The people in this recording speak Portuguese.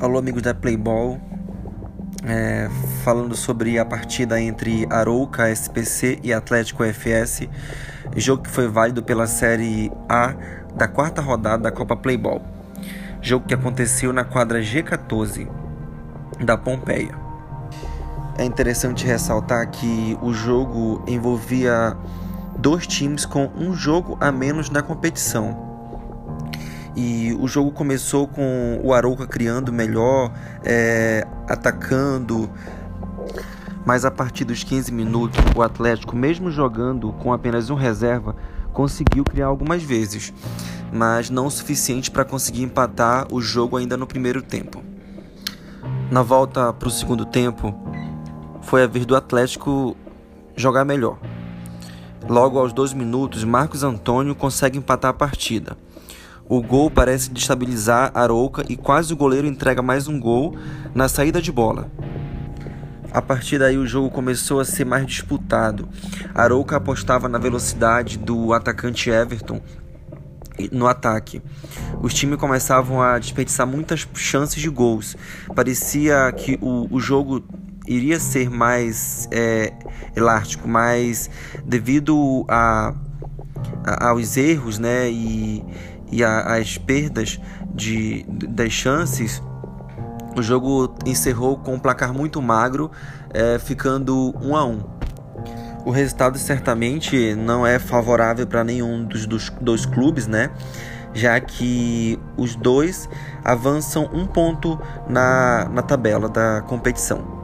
Alô, amigos da Playball. É, falando sobre a partida entre Arouca SPC e Atlético FS, jogo que foi válido pela Série A da quarta rodada da Copa Playball. Jogo que aconteceu na quadra G14 da Pompeia. É interessante ressaltar que o jogo envolvia dois times com um jogo a menos na competição e o jogo começou com o Arouca criando melhor, é, atacando. Mas a partir dos 15 minutos, o Atlético, mesmo jogando com apenas um reserva, conseguiu criar algumas vezes, mas não o suficiente para conseguir empatar o jogo ainda no primeiro tempo. Na volta para o segundo tempo, foi a vez do Atlético jogar melhor. Logo aos dois minutos, Marcos Antônio consegue empatar a partida. O gol parece destabilizar Arouca e quase o goleiro entrega mais um gol na saída de bola. A partir daí o jogo começou a ser mais disputado. Arouca apostava na velocidade do atacante Everton no ataque. Os times começavam a desperdiçar muitas chances de gols. Parecia que o, o jogo iria ser mais é, elástico, mas devido a, a, aos erros né, e, e as perdas de, das chances, o jogo encerrou com um placar muito magro, é, ficando 1 a 1. O resultado certamente não é favorável para nenhum dos, dos dois clubes, né? Já que os dois avançam um ponto na, na tabela da competição.